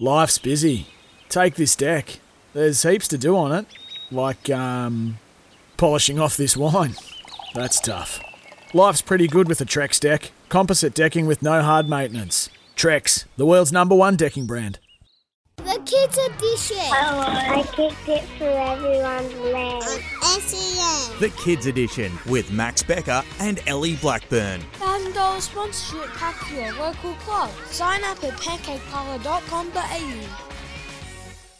Life's busy. Take this deck. There's heaps to do on it, like um, polishing off this wine. That's tough. Life's pretty good with a Trex deck. Composite decking with no hard maintenance. Trex, the world's number one decking brand. The Kids Edition. I kicked it for everyone's leg. SEN. The Kids Edition with Max Becker and Ellie Blackburn. $1,000 sponsorship pack for your local club. Sign up at pancakeparlour.com.au.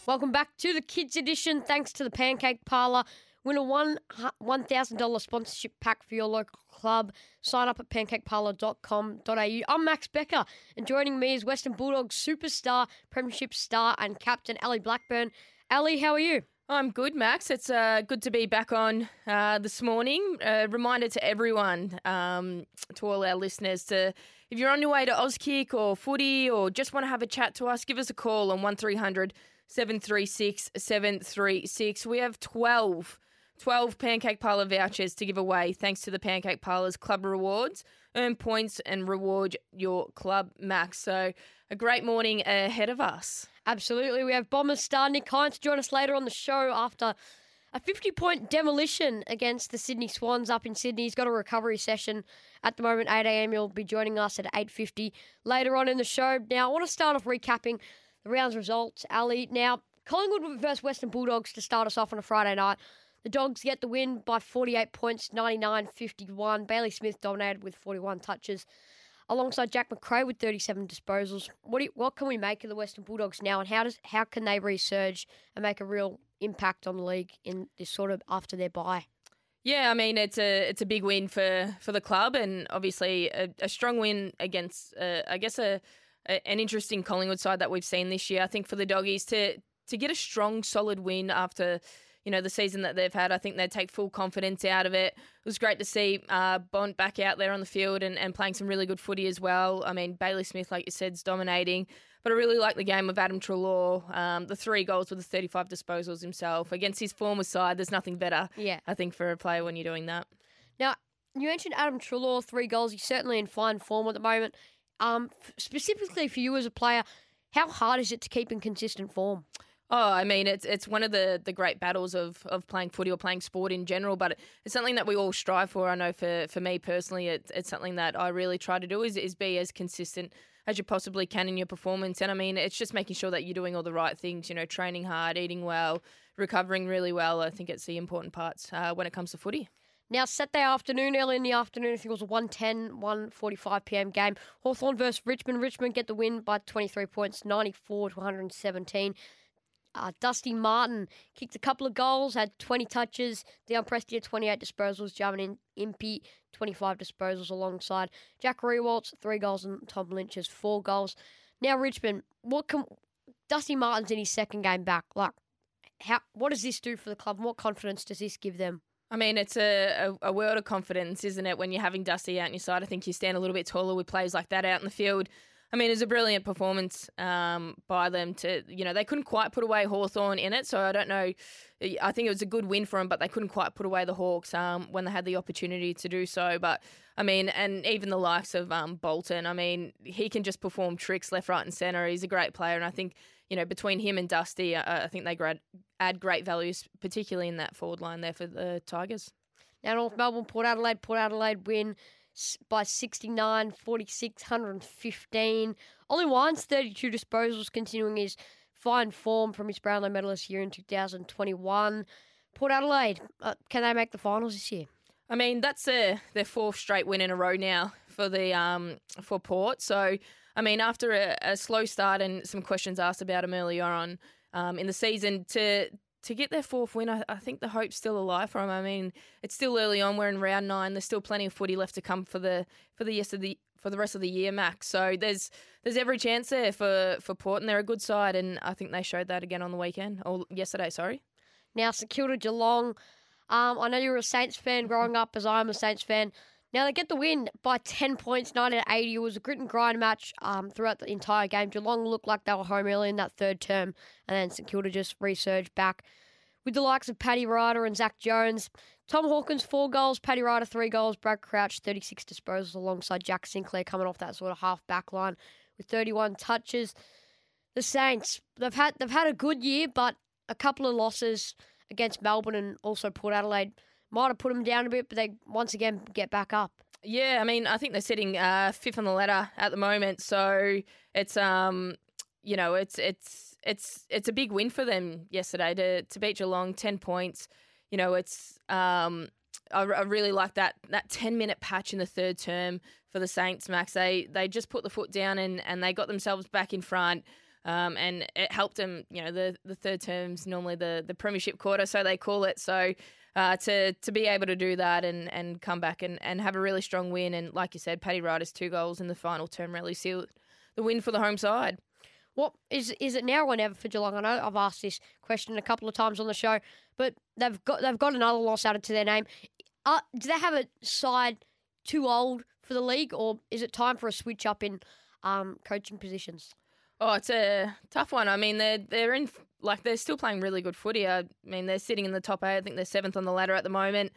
Welcome back to the Kids Edition. Thanks to the Pancake Parlour. Win a one $1,000 sponsorship pack for your local club. Sign up at pancakeparlour.com.au. I'm Max Becker, and joining me is Western Bulldogs superstar, Premiership star, and captain Ellie Blackburn. Ellie, how are you? I'm good, Max. It's uh, good to be back on uh, this morning. Uh, reminder to everyone, um, to all our listeners, to if you're on your way to Auskick or footy or just want to have a chat to us, give us a call on 1300 736 736. We have 12, 12 Pancake Parlour vouchers to give away thanks to the Pancake Parlour's Club Rewards. Earn points and reward your club, Max. So a great morning ahead of us. Absolutely. We have Bombers star Nick Hind to join us later on the show after a 50 point demolition against the Sydney Swans up in Sydney. He's got a recovery session at the moment, 8 a.m. He'll be joining us at 8.50 later on in the show. Now, I want to start off recapping the round's results, Ellie. Now, Collingwood versus Western Bulldogs to start us off on a Friday night. The Dogs get the win by 48 points, 99 51. Bailey Smith dominated with 41 touches, alongside Jack McRae with 37 disposals. What, you, what can we make of the Western Bulldogs now, and how does how can they resurge and make a real impact on the league in this sort of after their bye? Yeah, I mean it's a it's a big win for, for the club, and obviously a, a strong win against uh, I guess a, a an interesting Collingwood side that we've seen this year. I think for the doggies to to get a strong, solid win after you know the season that they've had, I think they take full confidence out of it. It was great to see uh, Bont back out there on the field and, and playing some really good footy as well. I mean Bailey Smith, like you said, is dominating. But I really like the game of Adam Treloar. Um, the three goals with the 35 disposals himself against his former side. There's nothing better, Yeah. I think, for a player when you're doing that. Now, you mentioned Adam Treloar, three goals. He's certainly in fine form at the moment. Um, f- specifically for you as a player, how hard is it to keep in consistent form? Oh, I mean, it's it's one of the, the great battles of, of playing footy or playing sport in general, but it's something that we all strive for. I know for, for me personally, it's, it's something that I really try to do is, is be as consistent as you possibly can in your performance. And I mean, it's just making sure that you're doing all the right things, you know, training hard, eating well, recovering really well. I think it's the important parts uh, when it comes to footy. Now, Saturday afternoon, early in the afternoon, I think it was a 110, 145 p.m. game. Hawthorn versus Richmond. Richmond get the win by 23 points, 94 to 117. Uh, Dusty Martin kicked a couple of goals, had 20 touches. Dion Prestia, had 28 disposals. Jarman Impey, 25 disposals alongside Jack Riewoldt, three goals, and Tom Lynch has four goals. Now, Richmond, what can Dusty Martin's in his second game back? Like, how? What does this do for the club? And what confidence does this give them? I mean, it's a, a, a world of confidence, isn't it, when you're having Dusty out on your side? I think you stand a little bit taller with players like that out in the field. I mean, it was a brilliant performance um, by them to, you know, they couldn't quite put away Hawthorn in it. So I don't know. I think it was a good win for them, but they couldn't quite put away the Hawks um, when they had the opportunity to do so. But I mean, and even the likes of um, Bolton, I mean, he can just perform tricks left, right, and centre. He's a great player. And I think, you know, between him and Dusty, I, I think they grad, add great values, particularly in that forward line there for the Tigers. Now, North Melbourne, Port Adelaide, Port Adelaide win by 69, 46, 115. Ollie Wines, 32 disposals, continuing his fine form from his Brownlow medalist year in 2021. Port Adelaide, uh, can they make the finals this year? I mean, that's their their fourth straight win in a row now for the um for Port. So, I mean, after a, a slow start and some questions asked about them earlier on um, in the season, to to get their fourth win, I, I think the hope's still alive for them. I mean, it's still early on. We're in round nine. There's still plenty of footy left to come for the for the rest of the for the rest of the year, Max. So there's there's every chance there for for Port, and they're a good side, and I think they showed that again on the weekend or yesterday. Sorry. Now, St Kilda Geelong. Um, I know you were a Saints fan growing up, as I'm a Saints fan. Now they get the win by 10 points, 90 to 80. It was a grit and grind match um, throughout the entire game. Geelong looked like they were home early in that third term, and then St Kilda just resurged back with the likes of Paddy Ryder and Zach Jones. Tom Hawkins, four goals. Paddy Ryder, three goals. Brad Crouch, 36 disposals alongside Jack Sinclair coming off that sort of half back line with 31 touches. the Saints. They've had they've had a good year, but a couple of losses against Melbourne and also Port Adelaide might have put them down a bit, but they once again get back up. Yeah, I mean, I think they're sitting uh, fifth on the ladder at the moment, so it's um, you know, it's it's it's it's a big win for them yesterday to to beat Geelong, ten points. You know, it's um, I, I really like that that ten minute patch in the third term for the Saints, Max. They they just put the foot down and and they got themselves back in front. Um, and it helped them, you know, the, the third term's normally the, the premiership quarter, so they call it. So uh, to to be able to do that and, and come back and, and have a really strong win. And like you said, Paddy Ryder's two goals in the final term really sealed the win for the home side. What is is it now or never for Geelong? I know I've asked this question a couple of times on the show, but they've got they've got another loss added to their name. Uh, do they have a side too old for the league, or is it time for a switch up in um, coaching positions? Oh, it's a tough one. I mean, they're they're in like they're still playing really good footy. I mean, they're sitting in the top eight. I think they're seventh on the ladder at the moment.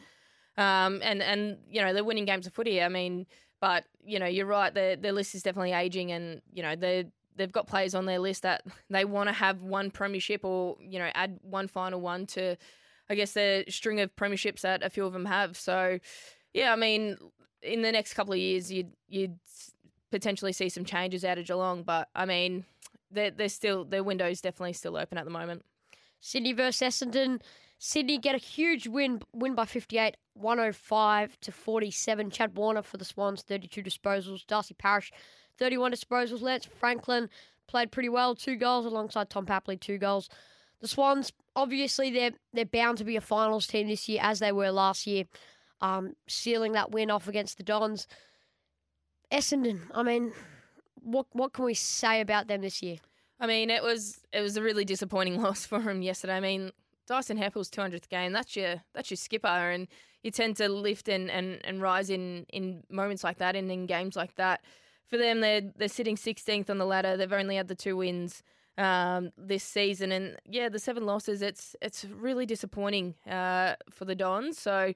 Um, and and you know they're winning games of footy. I mean, but you know you're right. Their their list is definitely aging, and you know they they've got players on their list that they want to have one premiership or you know add one final one to, I guess the string of premierships that a few of them have. So, yeah, I mean, in the next couple of years, you'd you'd potentially see some changes out of Geelong, but I mean, they're, they're still their window's definitely still open at the moment. Sydney versus Essendon. Sydney get a huge win, win by 58, 105 to 47. Chad Warner for the Swans, 32 disposals. Darcy Parish, 31 disposals. Lance Franklin played pretty well, two goals alongside Tom Papley, two goals. The Swans, obviously, they're they're bound to be a finals team this year, as they were last year, um, sealing that win off against the Dons. Essendon, I mean, what what can we say about them this year? I mean, it was it was a really disappointing loss for him yesterday. I mean, Dyson Heppell's 200th game. That's your that's your skipper, and you tend to lift and, and, and rise in, in moments like that and in games like that. For them, they're they're sitting 16th on the ladder. They've only had the two wins um, this season, and yeah, the seven losses. It's it's really disappointing uh, for the Dons. So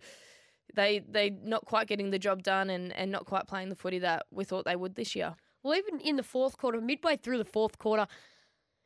they they not quite getting the job done and, and not quite playing the footy that we thought they would this year. Well, even in the fourth quarter, midway through the fourth quarter,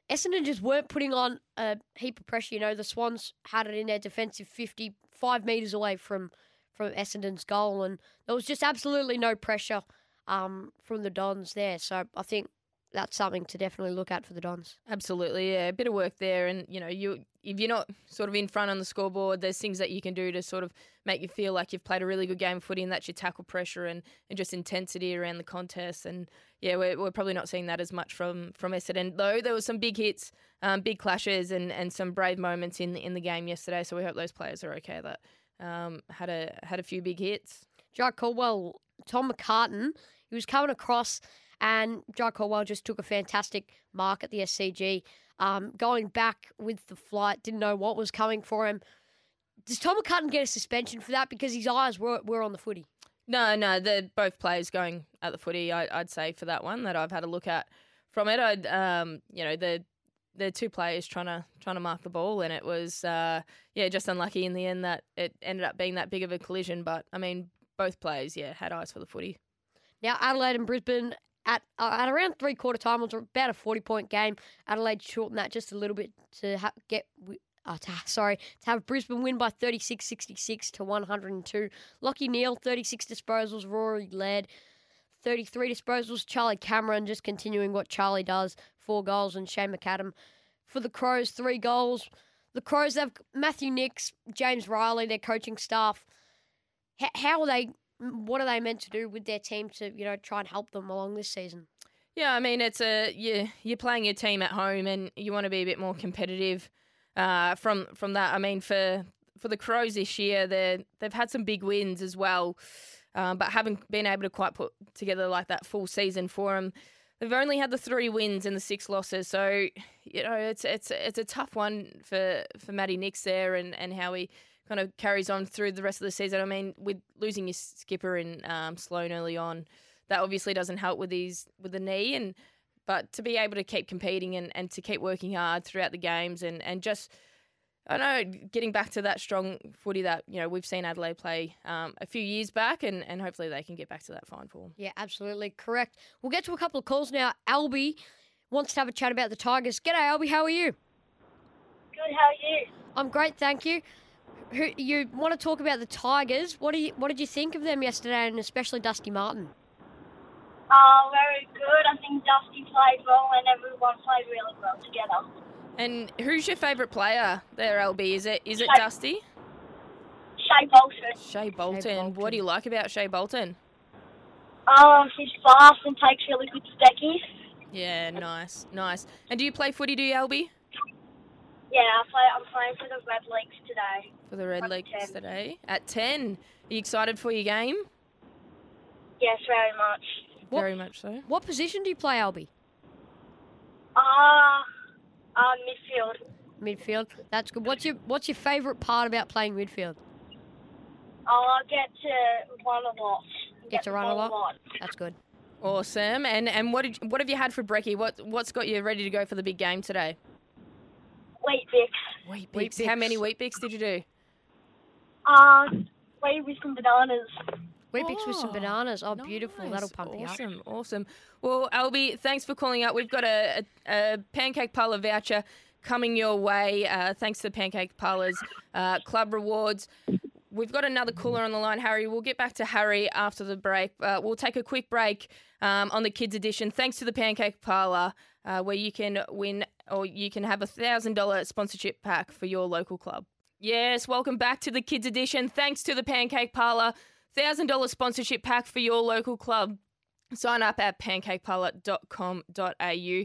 Essendon just weren't putting on a heap of pressure. You know, the Swans had it in their defensive 50, five metres away from, from Essendon's goal, and there was just absolutely no pressure um, from the Dons there. So I think that's something to definitely look at for the Dons. Absolutely, yeah, a bit of work there, and you know, you if you're not sort of in front on the scoreboard, there's things that you can do to sort of make you feel like you've played a really good game of footy, and that's your tackle pressure and, and just intensity around the contest. And yeah, we're, we're probably not seeing that as much from from Essendon, though. There was some big hits, um, big clashes, and, and some brave moments in in the game yesterday. So we hope those players are okay. That um, had a had a few big hits. Jack Caldwell, Tom McCartin, he was coming across and Jack Caldwell just took a fantastic mark at the SCG. Um, going back with the flight, didn't know what was coming for him. Does Tom McCartin get a suspension for that because his eyes were, were on the footy? No, no, they're both players going at the footy. I, would say for that one that I've had a look at from it. I'd, um, you know, the the two players trying to trying to mark the ball, and it was uh, yeah, just unlucky in the end that it ended up being that big of a collision. But I mean, both players, yeah, had eyes for the footy. Now Adelaide and Brisbane at uh, at around three quarter time, it was about a forty point game. Adelaide shortened that just a little bit to ha- get. Uh, to, sorry, to have Brisbane win by 36-66 to 102. Lachie Neale, 36 disposals. Rory Laird, 33 disposals. Charlie Cameron just continuing what Charlie does, four goals. And Shane McAdam for the Crows, three goals. The Crows have Matthew Nicks, James Riley, their coaching staff. H- how are they what are they meant to do with their team to you know try and help them along this season? Yeah, I mean it's a you you're playing your team at home and you want to be a bit more competitive. Uh, from from that, I mean for for the Crows this year, they they've had some big wins as well, um, but haven't been able to quite put together like that full season for them. They've only had the three wins and the six losses, so you know it's it's it's a tough one for for Matty Nicks there and and how he kind of carries on through the rest of the season. I mean, with losing your skipper in um, Sloane early on, that obviously doesn't help with his with the knee and but to be able to keep competing and, and to keep working hard throughout the games and, and just I know getting back to that strong footy that you know we've seen Adelaide play um, a few years back, and, and hopefully they can get back to that fine form. Yeah, absolutely correct. We'll get to a couple of calls now. Albie wants to have a chat about the Tigers. G'day, Albie. How are you? Good, how are you? I'm great, thank you. Who, you want to talk about the Tigers? What do you What did you think of them yesterday, and especially Dusty Martin? Uh, very good. I think Dusty played well and everyone played really well together. And who's your favourite player there, Albie? Is it is it Shay- Dusty? Shai Bolton. Shai Bolton. Bolton. What do you like about Shai Bolton? Um, he's fast and takes really good steckies. Yeah, nice, nice. And do you play footy, do you, Albie? Yeah, I play, I'm playing for the Red Leagues today. For the Red At Leagues 10. today? At 10. Are you excited for your game? Yes, very much. What- Very much so. What position do you play, Albie? Uh, uh, midfield. Midfield. That's good. What's your What's your favourite part about playing midfield? I get to run a lot. Get to run a ball lot? That's good. Awesome. And and what did what have you had for brekkie? What what's got you ready to go for the big game today? Weet-Bix. Wheat Weet-Bix. How many Bix. Weet-Bix did you do? Uh, wheat with some bananas. Weet-Bix with some Oh, bananas. Oh, beautiful. That'll Nice. pump you up. Awesome, awesome. Well, Albie, thanks for calling up. We've got a, a, a pancake parlour voucher coming your way. Uh, thanks to the Pancake Parlours uh, Club Rewards. We've got another caller on the line, Harry. We'll get back to Harry after the break. Uh, we'll take a quick break um, on the kids edition. Thanks to the Pancake Parlour, uh, where you can win or you can have a thousand dollar sponsorship pack for your local club. Yes, welcome back to the kids edition. Thanks to the Pancake Parlour, thousand dollar sponsorship pack for your local club. Sign up at pancakeparlour.com.au.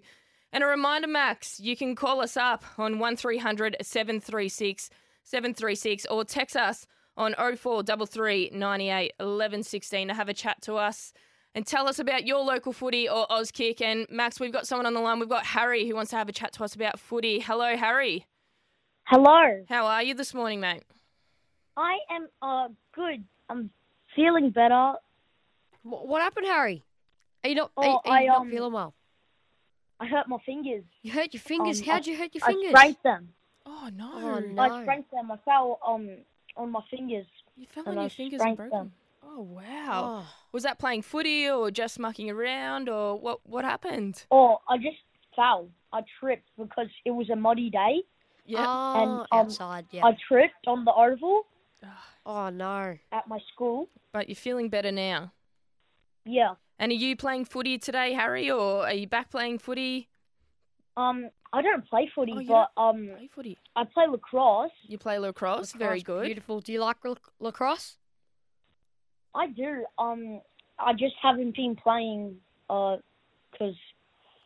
And a reminder, Max, you can call us up on 1300 736 736 or text us on 0433 98 11 16 to have a chat to us and tell us about your local footy or Auskick. And Max, we've got someone on the line. We've got Harry who wants to have a chat to us about footy. Hello, Harry. Hello. How are you this morning, mate? I am uh good. I'm feeling better. Wh- What happened, Harry? Are you not? Oh, are, you- are you I, not um, feeling well? I hurt my fingers. You hurt your fingers. um, How'd you hurt your fingers? I fingers? sprained them. Oh, no. Oh, no. I sprained them. I fell um on my fingers. You fell And on I your fingers and broke them. them. Oh, wow. Oh. Was that playing footy or just mucking around or what, what happened? Or I just fell. I tripped because it was a muddy day. Yeah. Oh, And, um, outside. Yeah. I tripped on the oval oh no. at my school. But you're feeling better now. Yeah. And are you playing footy today, Harry, or are you back playing footy? Um, I don't play footy, Oh, but um, Play footy. I play lacrosse. You play lacrosse. Very good. Beautiful. Do you like lac- lacrosse? I do. Um, I just haven't been playing uh, because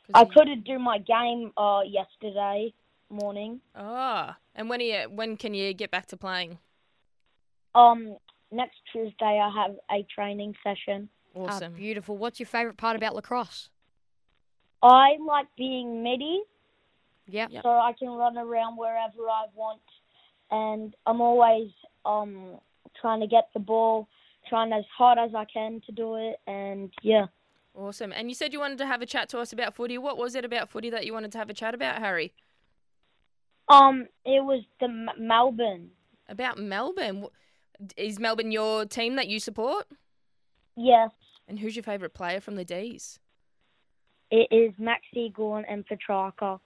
'Cause I you- couldn't do my game uh yesterday morning. Ah, and when are you, when can you get back to playing? Um, next Tuesday I have a training session. Ah, Awesome. beautiful. What's your favourite part about lacrosse? I like being midi, Yep. Yep. so I can run around wherever I want, and I'm always um trying to get the ball, trying as hard as I can to do it, and yeah. Awesome. And you said you wanted to have a chat to us about footy. What was it about footy that you wanted to have a chat about, Harry? Um, it was the M- Melbourne. About Melbourne. Is Melbourne your team that you support? Yes, And who's your favourite player from the D's? it is Max Eagle and Petracca.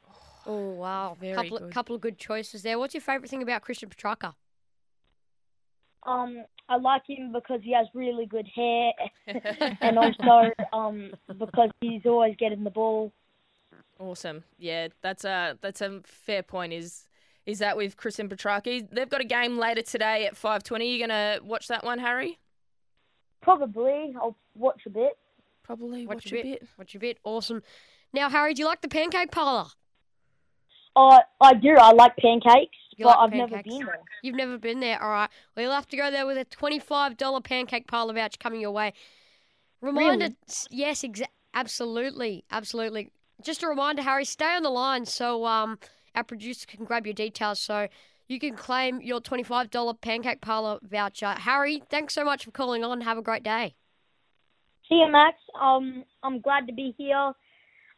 Oh wow. Very couple good. Of, couple of good choices there. What's your favourite thing about Christian Petracca? Um, I like him because he has really good hair, and also um because he's always getting the ball. Awesome. Yeah, that's a that's a fair point. Is is that with Christian Petracca? They've got a game later today at five twenty. You gonna watch that one, Harry? Probably, I'll watch a bit. Probably. Watch, Watch, a bit. Watch a bit. Awesome. Now, Harry, do you like the pancake parlour? Uh, I do. I like pancakes, You but like I've never been there. You've never been there. All right. Well, you'll have to go there with a $25 pancake parlour voucher coming your way. Reminder, Really? yes, exa- absolutely. Absolutely. Just a reminder, Harry, stay on the line so um, our producer can grab your details so you can claim your $25 pancake parlour voucher. Harry, thanks so much for calling on. Have a great day. See you, Max. Um, I'm glad to be here.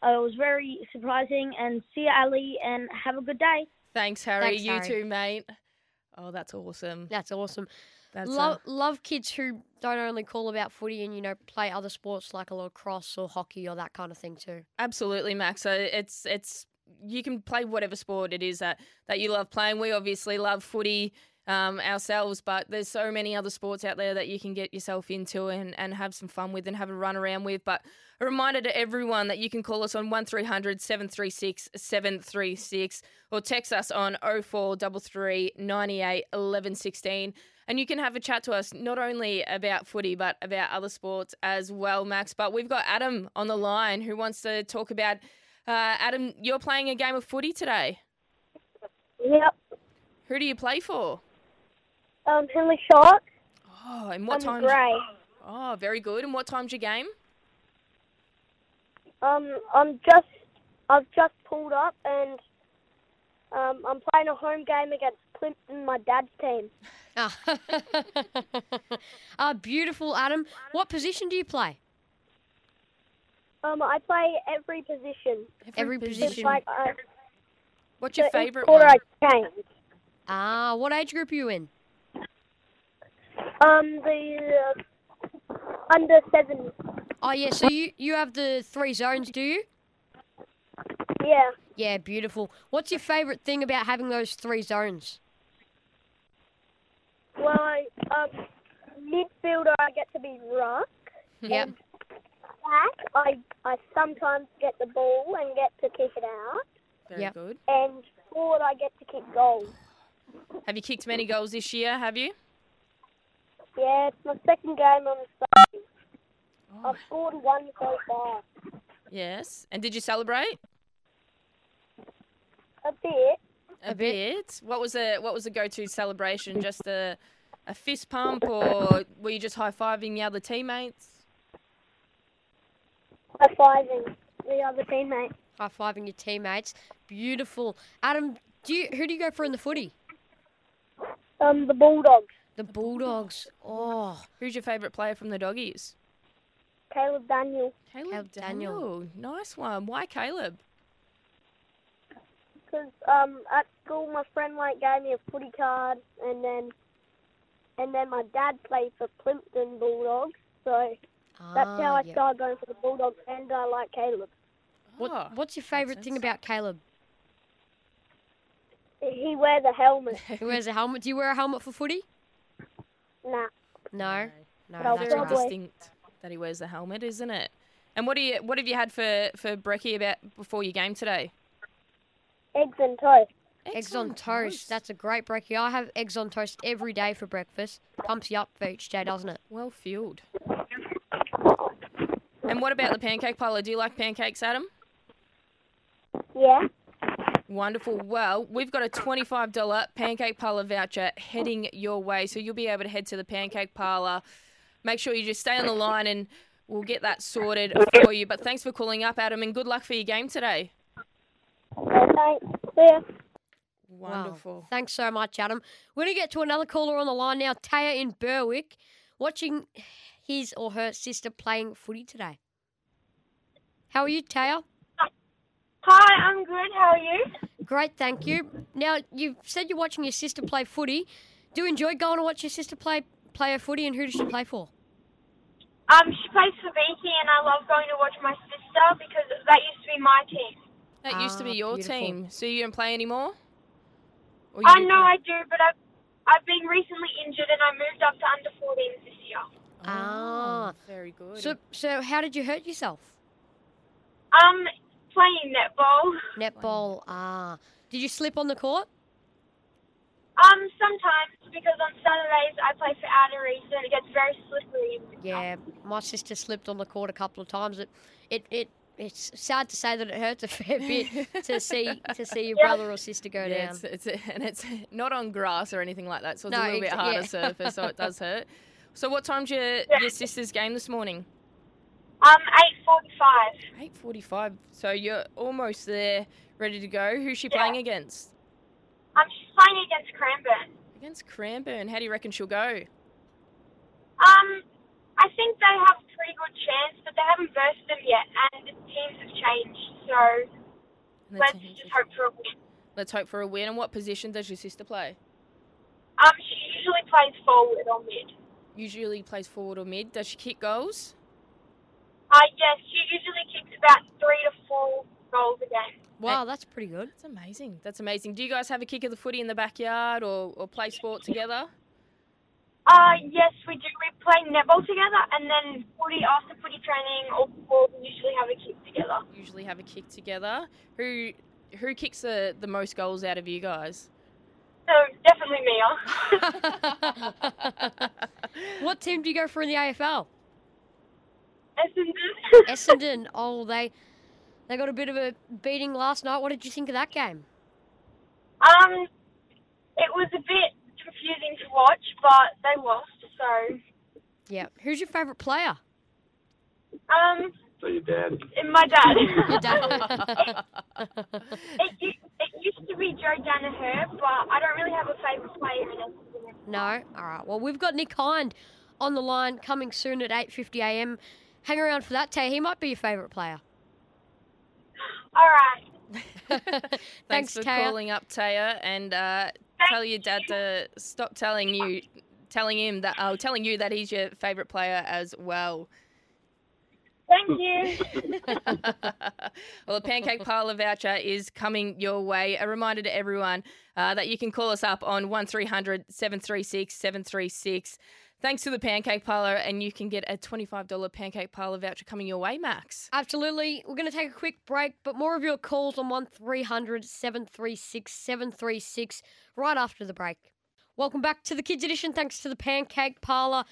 Uh, it was very surprising, and see you, Ellie, and have a good day. Thanks, Harry. Thanks, you Harry. too, mate. Oh, that's awesome. That's awesome. That's love a, love kids who don't only call about footy and you know play other sports like a lot of cross or hockey or that kind of thing too. absolutely, Max. So it's it's you can play whatever sport it is that that you love playing. We obviously love footy. Um, ourselves, but there's so many other sports out there that you can get yourself into and, and have some fun with and have a run around with. But a reminder to everyone that you can call us on 1300 736 736 or text us on 0433 98 11 16. And you can have a chat to us not only about footy, but about other sports as well, Max. But we've got Adam on the line who wants to talk about. Uh, Adam, you're playing a game of footy today. Yep. Who do you play for? Um, Henley Sharks. Oh, and what I'm time? grey. Oh, very good. And what time's your game? Um, I'm just, I've just pulled up and um, I'm playing a home game against Plympton, my dad's team. Ah, Ah, beautiful, Adam. What position do you play? Um, I play every position. Every It's position. like uh, What's your the favourite quarter one? I change. Ah, what age group are you in? Um, the uh, under seven. Oh yeah, so you you have the three zones, do you? Yeah. Yeah, beautiful. What's your favourite thing about having those three zones? Well, I, um, midfielder I get to be ruck. Yep. Back I I sometimes get the ball and get to kick it out. Very Yep. good. And forward I get to kick goals. Have you kicked many goals this year? Have you? Yeah, it's my second game on the side. I've scored one so far. Yes. And did you celebrate? A bit. A, A bit. What was the What was the go to celebration? Just a a fist pump, or were you just high fiving the other teammates? High fiving the other teammate. High fiving your teammates. Beautiful. Adam, do you who do you go for in the footy? Um, the Bulldogs. The Bulldogs. Oh, Who's your favourite player from the doggies? Caleb Daniel. Caleb, Caleb Daniel. Daniel. Nice one. Why Caleb? Because um, at school my friend like gave me a footy card, and then and then my dad played for Plympton Bulldogs, so that's how Ah, I yep. started going for the Bulldogs, and I like Caleb. What, Oh, what's your favourite thing sense. about Caleb? He wears a helmet. He wears a helmet. Do you wear a helmet for footy? Nah. No. No, But that's probably- distinct that he wears the helmet, isn't it? And what do you What have you had for for brekkie about before your game today? Eggs and toast. Eggs on toast. That's a great brekkie. I have eggs on toast every day for breakfast. Pumps you up for each day, doesn't it? well fueled. And what about the pancake parlour? Do you like pancakes, Adam? Yeah. Wonderful. Well, we've got a $25 pancake parlour voucher heading your way. So you'll be able to head to the pancake parlour. Make sure you just stay on the line and we'll get that sorted for you. But thanks for calling up, Adam, and good luck for your game today. Thanks. See ya. Wow. Wonderful. Thanks so much, Adam. We're going to get to another caller on the line now. Taya in Berwick, watching his or her sister playing footy today. How are you, Taya? Hi, I'm good. How are you? Great, thank you. Now, you've said you're watching your sister play footy. Do you enjoy going to watch your sister play play her footy, and who does she play for? Um, she plays for Beaky, and I love going to watch my sister because that used to be my team. That used to be Ah, your beautiful. team. So you don't play anymore? I do know play? I do, but I've I've been recently injured, and I moved up to under 14s this year. Ah. Oh, very good. So, so how did you hurt yourself? Um, playing netball. Netball. Ah. Did you slip on the court? Um, sometimes because on Saturdays I play for Outer East, and it gets very slippery. Yeah, my sister slipped on the court a couple of times. It, it, it it's sad to say that it hurts a fair bit to see to see your Yeah. brother or sister go yeah, down. it's, it's and it's not on grass or anything like that, so it's No, a little bit harder yeah. surface, so it does hurt. So what time's your your sister's game this morning? Um, 8:45. Eight forty-five. So you're almost there, ready to go. Who's she playing against? Um, she's playing against Cranbourne. Against Cranbourne. How do you reckon she'll go? Um, I think they have a pretty good chance, but they haven't versed them yet, and the teams have changed. So let's just hope for a win. Let's hope for a win. And what position does your sister play? Um, she usually plays forward or mid. Usually plays forward or mid. Does she kick goals? Uh, yes, she usually kicks about three to four goals a game. Wow, that's pretty good. That's amazing. That's amazing. Do you guys have a kick of the footy in the backyard or, or play sport together? Uh, yes, we do. We play netball together, and then footy after footy training or before we usually have a kick together. Usually have a kick together. Who who kicks the, the most goals out of you guys? So definitely Mia. what team do you go for in the AFL? Essendon. Essendon. Oh, they they got a bit of a beating last night. What did you think of that game? um, it was a bit confusing to watch, but they lost. So, Yeah. Who's your favourite player? um, So your dad. and my dad. Your dad. it, u- it used to be Joe Daniher, but I don't really have a favourite player in Essendon. no. All right. Well, we've got Nick Hind on the line coming soon at 8:50 a.m. Hang around for that, Tay. He might be your favourite player. All right. Thanks, Thanks, for Taya. calling up, Taya, and uh, tell your dad to stop telling you, telling him that, oh, telling you that he's your favourite player as well. Thank you. well, the Pancake Parlour voucher is coming your way. A reminder to everyone uh, that you can call us up on 1300 736 736. Thanks to the Pancake Parlour, and you can get a $25 Pancake Parlour voucher coming your way, Max. Absolutely. We're going to take a quick break, but more of your calls on 1300 736 736 right after the break. Welcome back to the Kids Edition. Thanks to the Pancake Parlour.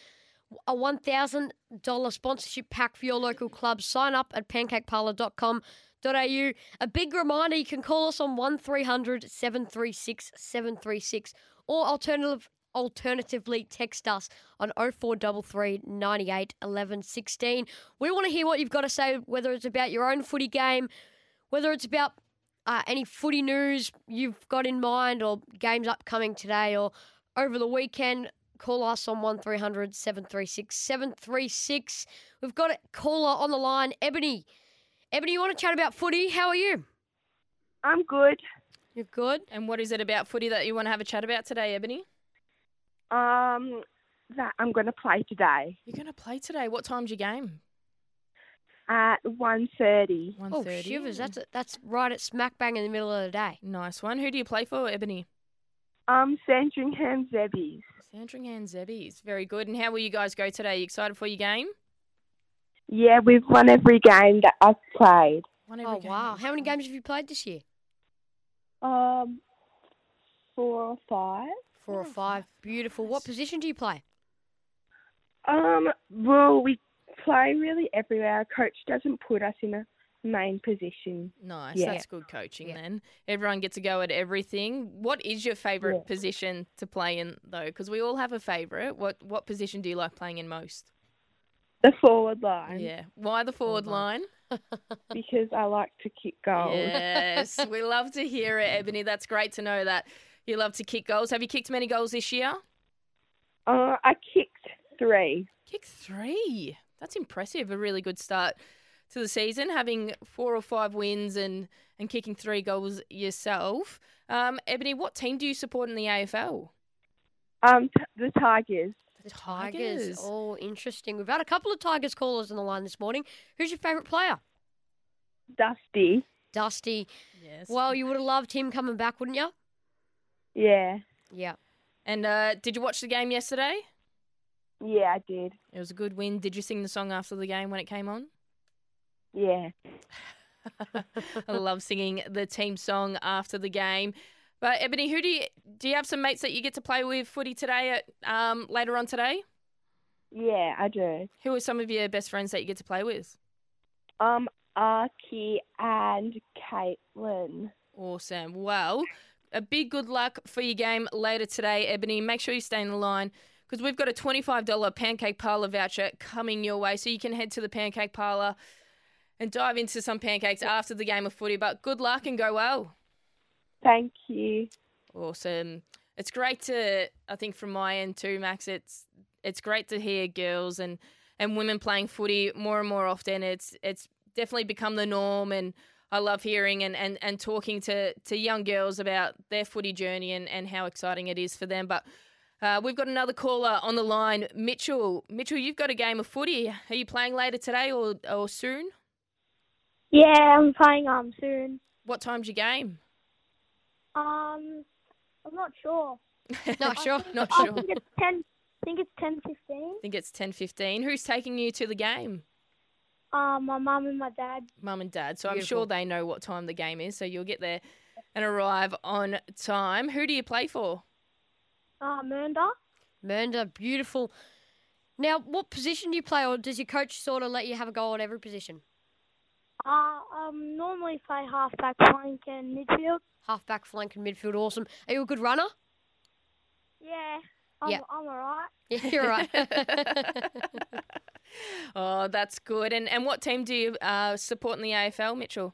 A $1,000 sponsorship pack for your local club. Sign up at pancakeparlour.com.au. A big reminder you can call us on 1300 736 736 or alternative alternatively text us on 0433 98 11 16. We want to hear what you've got to say, whether it's about your own footy game, whether it's about uh, any footy news you've got in mind, or games upcoming today or over the weekend. Call us on 1300 736 736. We've got a caller on the line, Ebony. Ebony, you want to chat about footy? How are you? I'm good. You're good? And what is it about footy that you want to have a chat about today, Ebony? Um, that I'm going to play today You're going to play today. What time's your game? at 1.30. Oh, shivers. That's, that's right at smack bang in the middle of the day. Nice one. Who do you play for, Ebony? Um, Sandringham Zebbies. Sandringham Zebbies. Very good. And how will you guys go today? You excited for your game? Yeah, we've won every game that I've played. One every Oh, game. wow. How many games have you played this year? Um, four or five. Four or five. Beautiful. What position do you play? Um, well, we play really everywhere. Our coach doesn't put us in a main position. Nice. Yeah. That's good coaching then. Everyone gets a go at everything. What is your favourite Yeah. position to play in though? Because we all have a favourite. What what position do you like playing in most? The forward line. Yeah. Why the forward line? Because I like to kick goals. Yes. we love to hear it, Ebony. That's great to know that you love to kick goals. Have you kicked many goals this year? Uh, I kicked three. Kick three. That's impressive. A really good start to the season, having four or five wins and, and kicking three goals yourself. Um, Ebony, what team do you support in the AFL? Um, t- the Tigers. The Tigers. Tigers. Oh, interesting. We've had a couple of Tigers callers on the line this morning. Who's your favourite player? Dusty. Dusty. Yes. Well, you would have loved him coming back, wouldn't you? Yeah. Yeah. And uh, did you watch the game yesterday? Yeah, I did. It was a good win. Did you sing the song after the game when it came on? Yeah. I love singing the team song after the game. But Ebony, who do you do you have some mates that you get to play with footy today at um, later on today? Yeah, I do. Who are some of your best friends that you get to play with? Um, Archie and Caitlin. Awesome. Well, a big good luck for your game later today, Ebony. Make sure you stay in the line because we've got a $25 Pancake Parlour voucher coming your way. So you can head to the Pancake Parlour and dive into some pancakes after the game of footy. But good luck and go well. Thank you. Awesome. It's great to, I think, from my end too, Max. It's it's great to hear girls and, and women playing footy more and more often. It's it's definitely become the norm, and I love hearing and, and, and talking to, to young girls about their footy journey and, and how exciting it is for them. But Uh, we've got another caller on the line, Mitchell. Mitchell, you've got a game of footy. Are you playing later today or or soon? Yeah, I'm playing um soon. What time's your game? Um, I'm not sure. Not sure. Not sure. I think it's ten. I think it's ten fifteen. I think it's ten fifteen. Who's taking you to the game? Um, my mum and my dad. Mum and dad. So I'm sure they know what time the game is. So you'll get there and arrive on time. Who do you play for? Uh, Mernda. Mernda, beautiful. Now, what position do you play, or does your coach sort of let you have a go at every position? Uh, um, normally play halfback, flank, and midfield. Halfback, flank, and midfield. Awesome. Are you a good runner? Yeah, I'm, Yeah. I'm alright. Yeah, you're right. oh, that's good. And and what team do you uh, support in the AFL, Mitchell?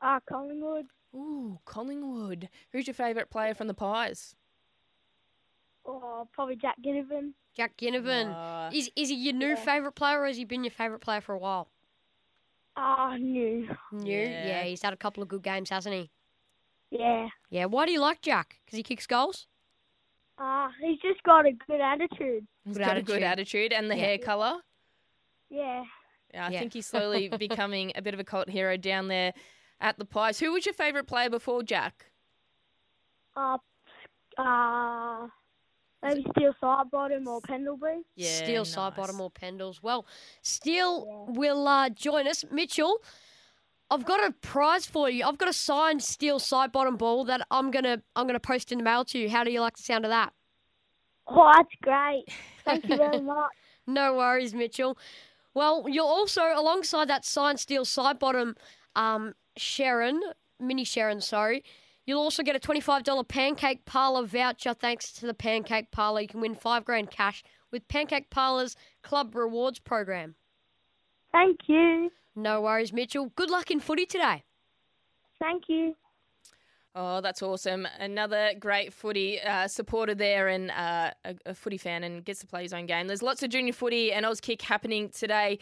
Uh, Collingwood. Ooh, Collingwood. Who's your favourite player from the Pies? Or probably Jack Ginnivan. Jack Ginnivan. Ah. Is is he your new favourite player, or has he been your favourite player for a while? Ah, new. New? Yeah. Yeah, he's had a couple of good games, hasn't he? Yeah. Yeah. Why do you like Jack? Because he kicks goals. Uh, he's just got a good attitude. He's Good got a good attitude. attitude and the Yeah. hair colour. Yeah. Yeah, I Yeah. think he's slowly becoming a bit of a cult hero down there at the Pies. Who was your favourite player before Jack? Uh, uh, maybe Steele Sidebottom or Pendlebury. Yeah, Steele nice. Sidebottom or Pendles. Well, Steele will uh, join us. Mitchell, I've got a prize for you. I've got a signed Steele Sidebottom ball that I'm gonna I'm gonna post in the mail to you. How do you like the sound of that? Oh, that's great. Thank you very much. No worries, Mitchell. Well, you're also alongside that signed Steele Sidebottom, um, Sharon, Mini Sharon, sorry. You'll also get a $25 Pancake Parlour voucher thanks to the Pancake Parlour. You can win five grand cash with Pancake Parlour's Club Rewards program. Thank you. No worries, Mitchell. Good luck in footy today. Thank you. Oh, that's awesome. Another great footy uh, supporter there and uh, a, a footy fan and gets to play his own game. There's lots of junior footy and Auskick happening today.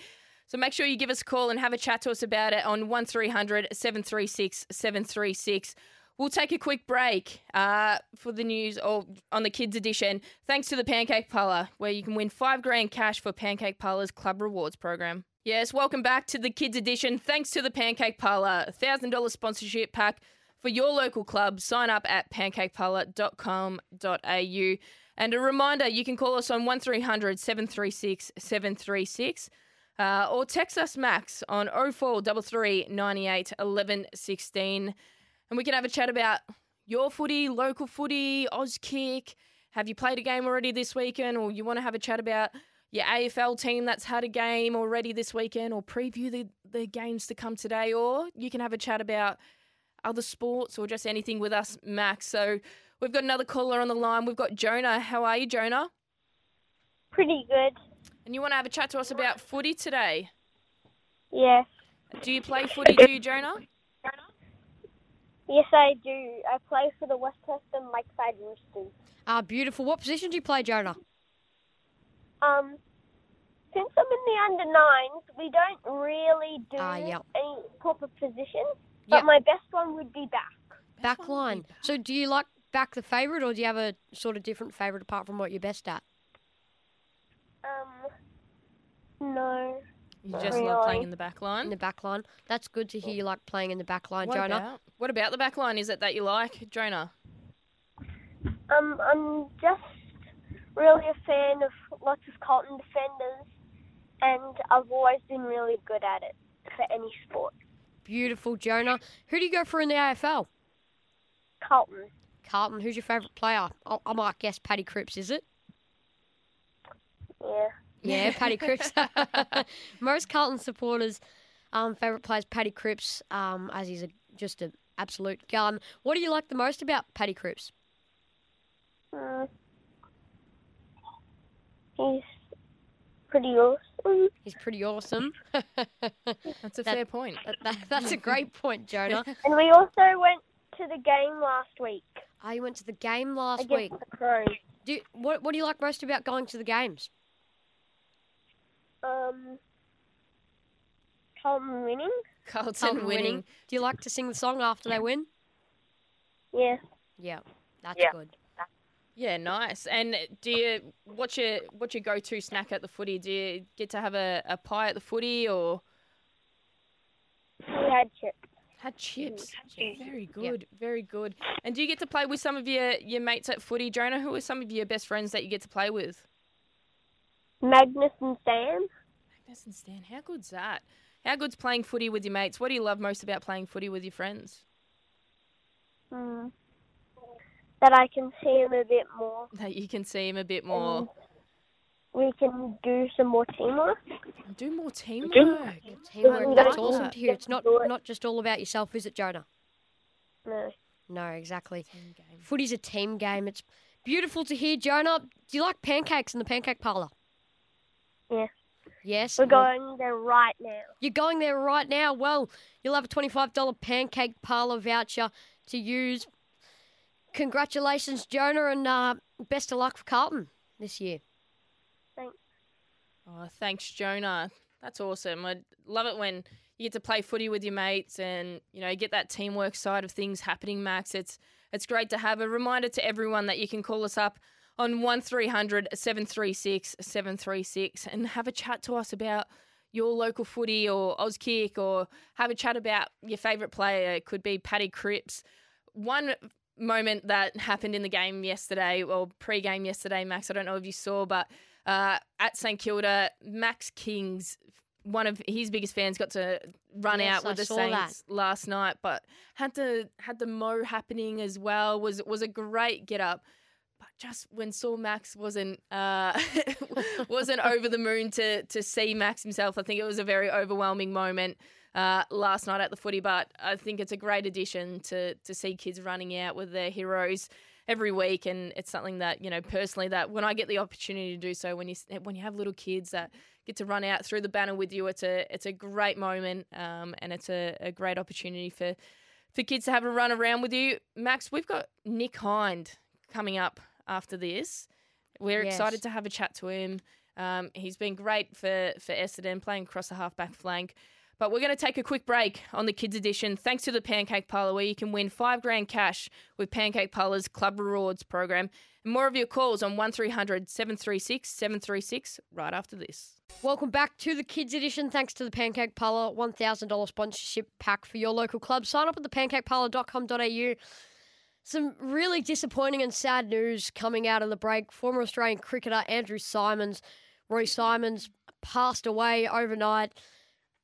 So make sure you give us a call and have a chat to us about it on 1300 736 736. We'll take a quick break uh, for the news or on the kids edition. Thanks to the Pancake Parlour, where you can win five grand cash for Pancake Parlour's Club Rewards program. Yes, welcome back to the kids edition. Thanks to the Pancake Parlour, thousand dollar sponsorship pack for your local club. Sign up at pancakeparlour.com.au. And a reminder, you can call us on 1300 736 736 uh, or text us Max on 0433 98 11 16. And we can have a chat about your footy, local footy, Auskick. Have you played a game already this weekend, or you want to have a chat about your AFL team that's had a game already this weekend, or preview the, the games to come today, or you can have a chat about other sports or just anything with us, Max. So we've got another caller on the line. We've got Jonah. How are you, Jonah? Pretty good. And you want to have a chat to us about footy today? Yes. Do you play footy, do you, Jonah? Yes, I do. I play for the West Preston Lakeside Roosters. Ah, beautiful. What position do you play, Jonah? Um, since I'm in the under nines, we don't really do Ah, yeah. any proper positions. Yeah. But my best one would be back. Back line. So do you like back the favourite, or do you have a sort of different favourite apart from what you're best at? Um, no. You Not just love playing in the back line. In the back line. That's good to hear you like playing in the back line, What Jonah. about, what about the back line? Is it that you like, Jonah? Um, I'm just really a fan of lots of Carlton defenders, and I've always been really good at it for any sport. Beautiful, Jonah. Who do you go for in the AFL? Carlton. Carlton. Who's your favourite player? I, I might guess Paddy Cripps, is it? Yeah. Yeah, Paddy Cripps. Most Carlton supporters' um, favourite player is Paddy Cripps, um, as he's a, just an absolute gun. What do you like the most about Paddy Cripps? Mm. He's pretty awesome. He's pretty awesome. That's a That- fair point. That- that- that's a great point, Jonah. And we also went to the game last week I went to the game last against week. the Crows. Do you, what What do you like most about going to the games? Um, Carlton winning. Carlton, Carlton winning. Do you like to sing the song after they win? Yeah. Yeah, that's Yeah. good. Yeah, nice. And do you what's your what's your go to snack at the footy? Do you get to have a, a pie at the footy or We had chips. had chips? Very good, very good. And do you get to play with some of your, your mates at footy, Jonah? Who are some of your best friends that you get to play with? Magnus and Sam. Magnus and Stan, how good's that? How good's playing footy with your mates? What do you love most about playing footy with your friends? Mm. That I can see him a bit more. That you can see him a bit more. We can do some more teamwork. Do more teamwork. Teamwork. Yeah. That's awesome to hear. It's not not just all about yourself, is it, Jonah? No. No, exactly. Footy's a team game. It's beautiful to hear, Jonah. Do you like pancakes in the pancake parlour? Yeah. Yes. We're going there right now. You're going there right now. Well, you'll have a $25 pancake parlour voucher to use. Congratulations, Jonah, and uh, best of luck for Carlton this year. Thanks. Oh, thanks, Jonah. That's awesome. I love it when you get to play footy with your mates and you know you get that teamwork side of things happening. Max, it's it's great to have a reminder to everyone that you can call us up on one 736 736 and have a chat to us about your local footy or Auskick or have a chat about your favourite player. It could be Paddy Cripps. One moment that happened in the game yesterday, or pre-game yesterday, Max. I don't know if you saw, but uh, at St Kilda, Max King's one of his biggest fans got to run Yes, out with I the Saints last night, but had the had the mo happening as well. was was a great get up. But just when saw Max wasn't uh, wasn't over the moon to to see Max himself, I think it was a very overwhelming moment uh, last night at the footy. But I think it's a great addition to to see kids running out with their heroes every week, and it's something that you know personally that when I get the opportunity to do so, when you when you have little kids that get to run out through the banner with you, it's a it's a great moment, um, and it's a, a great opportunity for for kids to have a run around with you. Max, we've got Nick Hind coming up after this. We're Yes. excited to have a chat to him. Um, he's been great for for Essendon, playing across the halfback flank. But we're going to take a quick break on the Kids Edition, thanks to the Pancake Parlour, where you can win five grand cash with Pancake Parlour's Club Rewards program. And more of your calls on 1300 736 736 right after this. Welcome back to the Kids Edition. Thanks to the Pancake Parlour, $1,000 sponsorship pack for your local club. Sign up at thepancakeparlour.com.au. Some really disappointing and sad news coming out of the break. Former Australian cricketer Andrew Symonds, Roy Symonds, passed away overnight.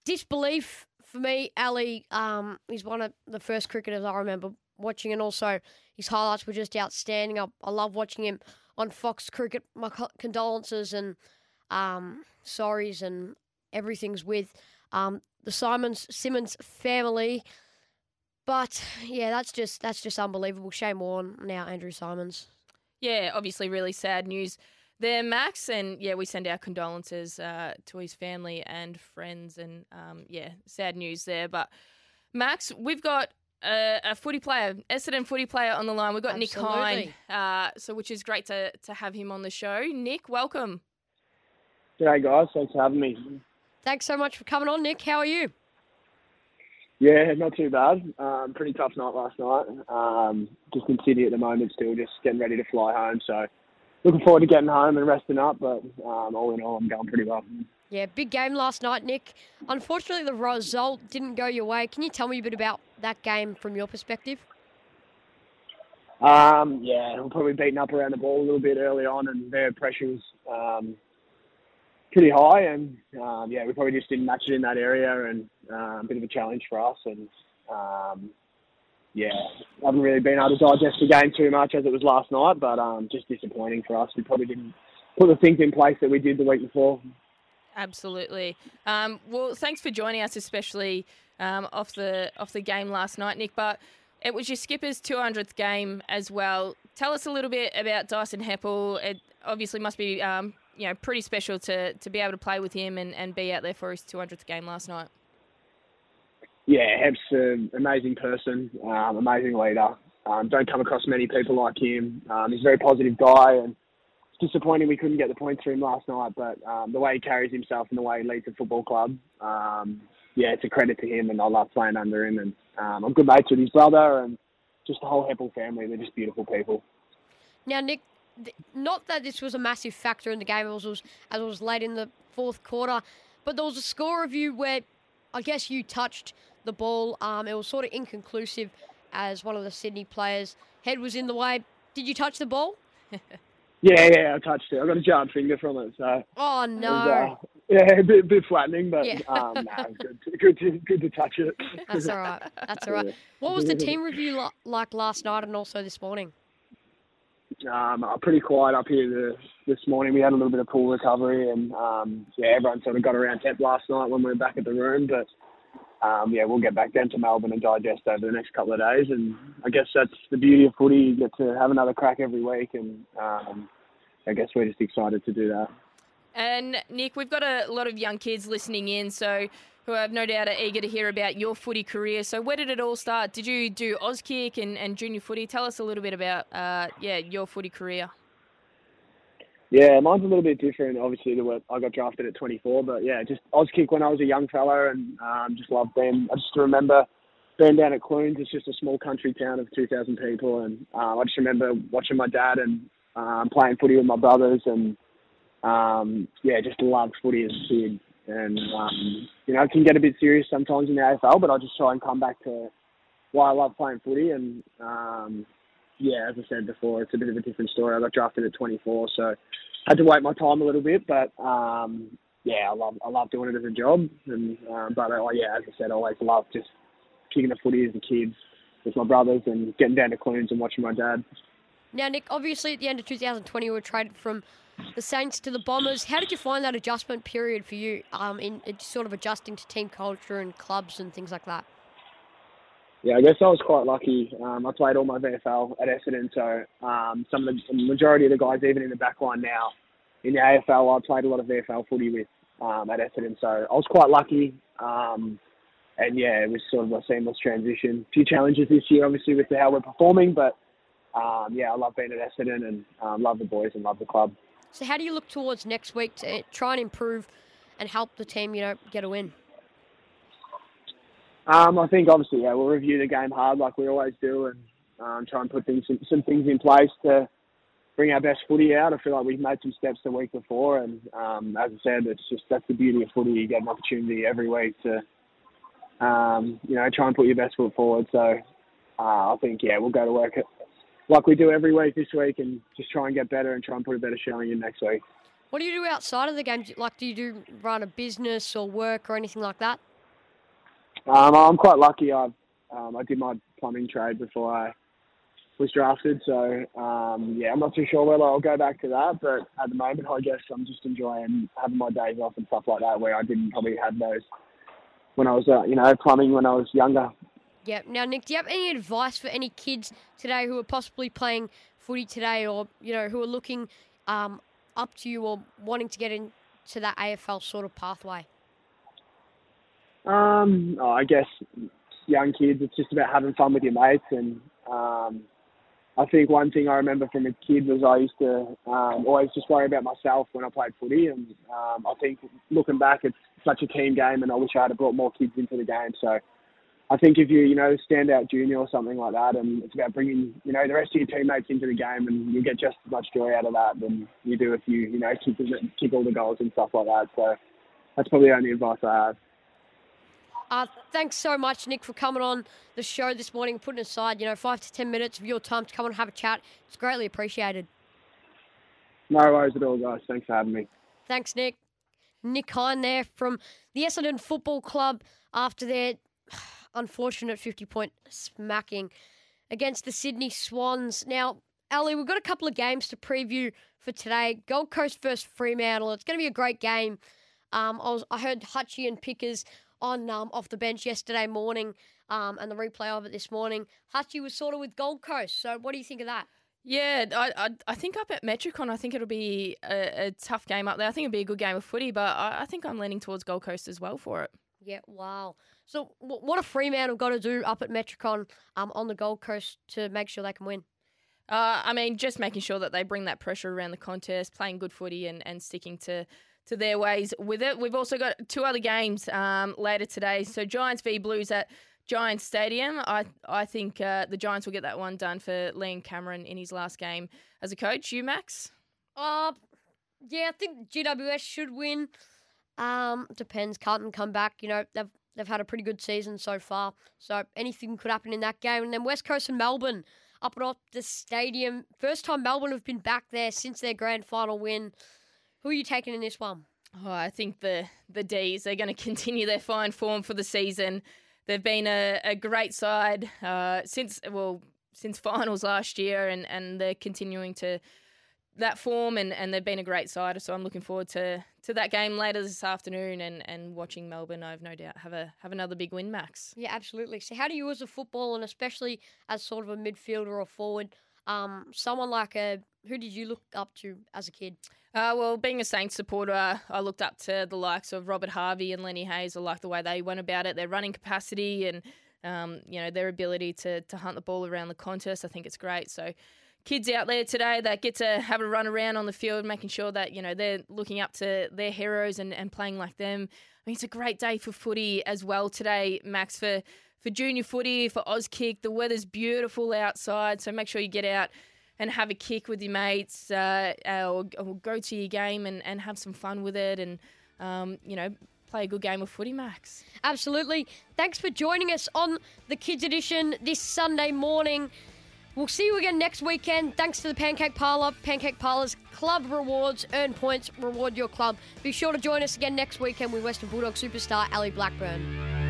Disbelief for me, Ellie. Um, he's one of the first cricketers I remember watching, and also his highlights were just outstanding. I, I love watching him on Fox Cricket. My condolences and um, sorries and everything's with um, the Symonds Symonds family. But yeah, that's just that's just unbelievable. Shame on now, Andrew Symonds. Yeah, obviously, really sad news there, Max. And yeah, we send our condolences uh, to his family and friends. And um, yeah, sad news there. But Max, we've got a, a footy player, Essendon footy player on the line. We've got Nick Hind, uh, so which is great to to have him on the show. Nick, welcome. G'day guys, thanks for having me. Thanks so much for coming on, Nick. How are you? Yeah, not too bad. Um, pretty tough night last night. Um, just in Sydney at the moment, still just getting ready to fly home. So looking forward to getting home and resting up. But um, all in all, I'm going pretty well. Yeah, big game last night, Nick. Unfortunately, the result didn't go your way. Can you tell me a bit about that game from your perspective? Um, yeah, we're probably beating up around the ball a little bit early on, and their pressure was um, pretty high. And um, yeah, we probably just didn't match it in that area, and um, a bit of a challenge for us. And um, yeah, I haven't really been able to digest the game too much as it was last night, but um, just disappointing for us. We probably didn't put the things in place that we did the week before. Absolutely. Um, well, thanks for joining us, especially um, off the off the game last night, Nick. But it was your skipper's 200th game as well. Tell us a little bit about Dyson Heppell. It obviously must be um, you know pretty special to to be able to play with him and, and be out there for his 200th game last night. Yeah, Heb's an amazing person, um, amazing leader. Um, don't come across many people like him. Um, he's a very positive guy, and it's disappointing we couldn't get the points for him last night. But um, the way he carries himself and the way he leads the football club, um, yeah, it's a credit to him, and I love playing under him. And um, I'm good mates with his brother and just the whole Heppell family. They're just beautiful people. Now, Nick, not that this was a massive factor in the game, it was, was as it was late in the fourth quarter, but there was a score review where I guess you touched the ball. Um, it was sort of inconclusive as one of the Sydney players' head was in the way. Did you touch the ball? Yeah, yeah, I touched it. I got a jarred finger from it, so. Oh it was, no! uh, yeah, a bit, bit flattening, but Yeah. um, no, was good, good, to, good to touch it. That's all right. That's all right. What was the team review li- like last night and also this morning? um, uh, pretty quiet up here the, this morning. We had a little bit of pool recovery, and um, yeah, everyone sort of got around temp last night when we were back at the room. But um, yeah, we'll get back down to Melbourne and digest over the next couple of days. And I guess that's the beauty of footy. You get to have another crack every week, and um, I guess we're just excited to do that. And Nick, we've got a lot of young kids listening in, so who I've no doubt are eager to hear about your footy career. So where did it all start? Did you do Auskick and, and junior footy? Tell us a little bit about uh, yeah your footy career. Yeah, mine's a little bit different, obviously, to what I got drafted at 24. But yeah, just Auskick when I was a young fella and um, just loved them. I just remember being down at Clunes. It's just a small country town of 2,000 people. And uh, I just remember watching my dad and um, playing footy with my brothers. And um, yeah, just loved footy as a kid. And, um, you know, it can get a bit serious sometimes in the AFL, but I just try and come back to why I love playing footy. And um, yeah, as I said before, it's a bit of a different story. I got drafted at 24, so had to wait my time a little bit. But um, yeah, I love I love doing it as a job. And um, but uh, yeah, as I said, I always loved just kicking the footy as a kid with my brothers and getting down to Clunes and watching my dad. Now, Nick, obviously at the end of 2020, you were traded from the Saints to the Bombers. How did you find that adjustment period for you um, in in sort of adjusting to team culture and clubs and things like that? Yeah, I guess I was quite lucky. Um, I played all my VFL at Essendon, so um, some of the, the majority of the guys, even in the back line now, in the AFL, I played a lot of VFL footy with um, at Essendon, so I was quite lucky. Um, and yeah, it was sort of a seamless transition. A few challenges this year, obviously, with how we're performing, but um, yeah, I love being at Essendon and um, love the boys and love the club. So, how do you look towards next week to try and improve and help the team, you know, get a win? Um, I think obviously, yeah, we'll review the game hard like we always do, and um, try and put things some things in place to bring our best footy out. I feel like we've made some steps the week before, and um, as I said, it's just that's the beauty of footy. You get an opportunity every week to, um, you know, try and put your best foot forward. So uh, I think yeah, we'll go to work like we do every week this week, and just try and get better and try and put a better showing in next week. What do you do outside of the game? Like, do you do run a business or work or anything like that? Um, I'm quite lucky. I um, I did my plumbing trade before I was drafted, so um, yeah, I'm not too sure whether I'll go back to that. But at the moment, I guess I'm just enjoying having my days off and stuff like that, where I didn't probably have those when I was, uh, you know, plumbing when I was younger. Yep. Now, Nick, do you have any advice for any kids today who are possibly playing footy today, or you know, who are looking um, up to you or wanting to get into that AFL sort of pathway? Um, oh, I guess young kids, it's just about having fun with your mates. And um, I think one thing I remember from a kid was I used to um, always just worry about myself when I played footy. And um, I think looking back, it's such a team game, and I wish I had brought more kids into the game. So I think if you, you know, stand out junior or something like that, and it's about bringing, you know, the rest of your teammates into the game, and you get just as much joy out of that than you do if you, you know, kick, kick all the goals and stuff like that. So that's probably the only advice I have. Uh, thanks so much, Nick, for coming on the show this morning, putting aside, you know, five to ten minutes of your time to come and have a chat. It's greatly appreciated. No worries at all, guys. Thanks for having me. Thanks, Nick. Nick Hind there from the Essendon Football Club after their unfortunate 50 point smacking against the Sydney Swans. Now, Ellie, we've got a couple of games to preview for today. Gold Coast versus Fremantle. It's going to be a great game. Um, I was I heard Hutchie and Pickers on um, off the bench yesterday morning, um, and the replay of it this morning. Hutchie was sort of with Gold Coast. So, what do you think of that? Yeah, I, I, I think up at Metricon, I think it'll be a, a, tough game up there. I think it'll be a good game of footy, but I, I think I'm leaning towards Gold Coast as well for it. Yeah, wow. So, w- what a Fremantle have got to do up at Metricon um, on the Gold Coast to make sure they can win? Uh, I mean, just making sure that they bring that pressure around the contest, playing good footy, and, and sticking to to their ways with it. We've also got two other games um, later today. So Giants v Blues at Giants Stadium. I I think uh, the Giants will get that one done for Leon Cameron in his last game as a coach. You, Max? Uh, yeah, I think GWS should win. Um, depends. Carlton come back. You know they've they've had a pretty good season so far. So anything could happen in that game. And then West Coast and Melbourne up at the stadium. First time Melbourne have been back there since their grand final win. Who are you taking in this one? Oh, I think the the D's are going to continue their fine form for the season. They've been a, a great side uh, since well since finals last year, and, and they're continuing to that form, and, and they've been a great side. So I'm looking forward to, to that game later this afternoon, and, and watching Melbourne. I've no doubt have a have another big win, Max. Yeah, absolutely. So how do you, as a football, and especially as sort of a midfielder or forward, um, someone like a who did you look up to as a kid? Uh, well, being a Saints supporter, I looked up to the likes of Robert Harvey and Lenny Hayes. I like the way they went about it, their running capacity, and um, you know their ability to to hunt the ball around the contest. I think it's great. So, kids out there today that get to have a run around on the field, making sure that you know they're looking up to their heroes and, and playing like them. I mean, it's a great day for footy as well today, Max. For for junior footy, for Auskick. the weather's beautiful outside, so make sure you get out and have a kick with your mates uh, or, or, go to your game and, and have some fun with it and, um, you know, play a good game of footy, Max. Absolutely. Thanks for joining us on the Kids Edition this Sunday morning. We'll see you again next weekend. Thanks to the Pancake Parlour. Pancake Parlour's club rewards, earn points, reward your club. Be sure to join us again next weekend with Western Bulldog superstar Ellie Blackburn.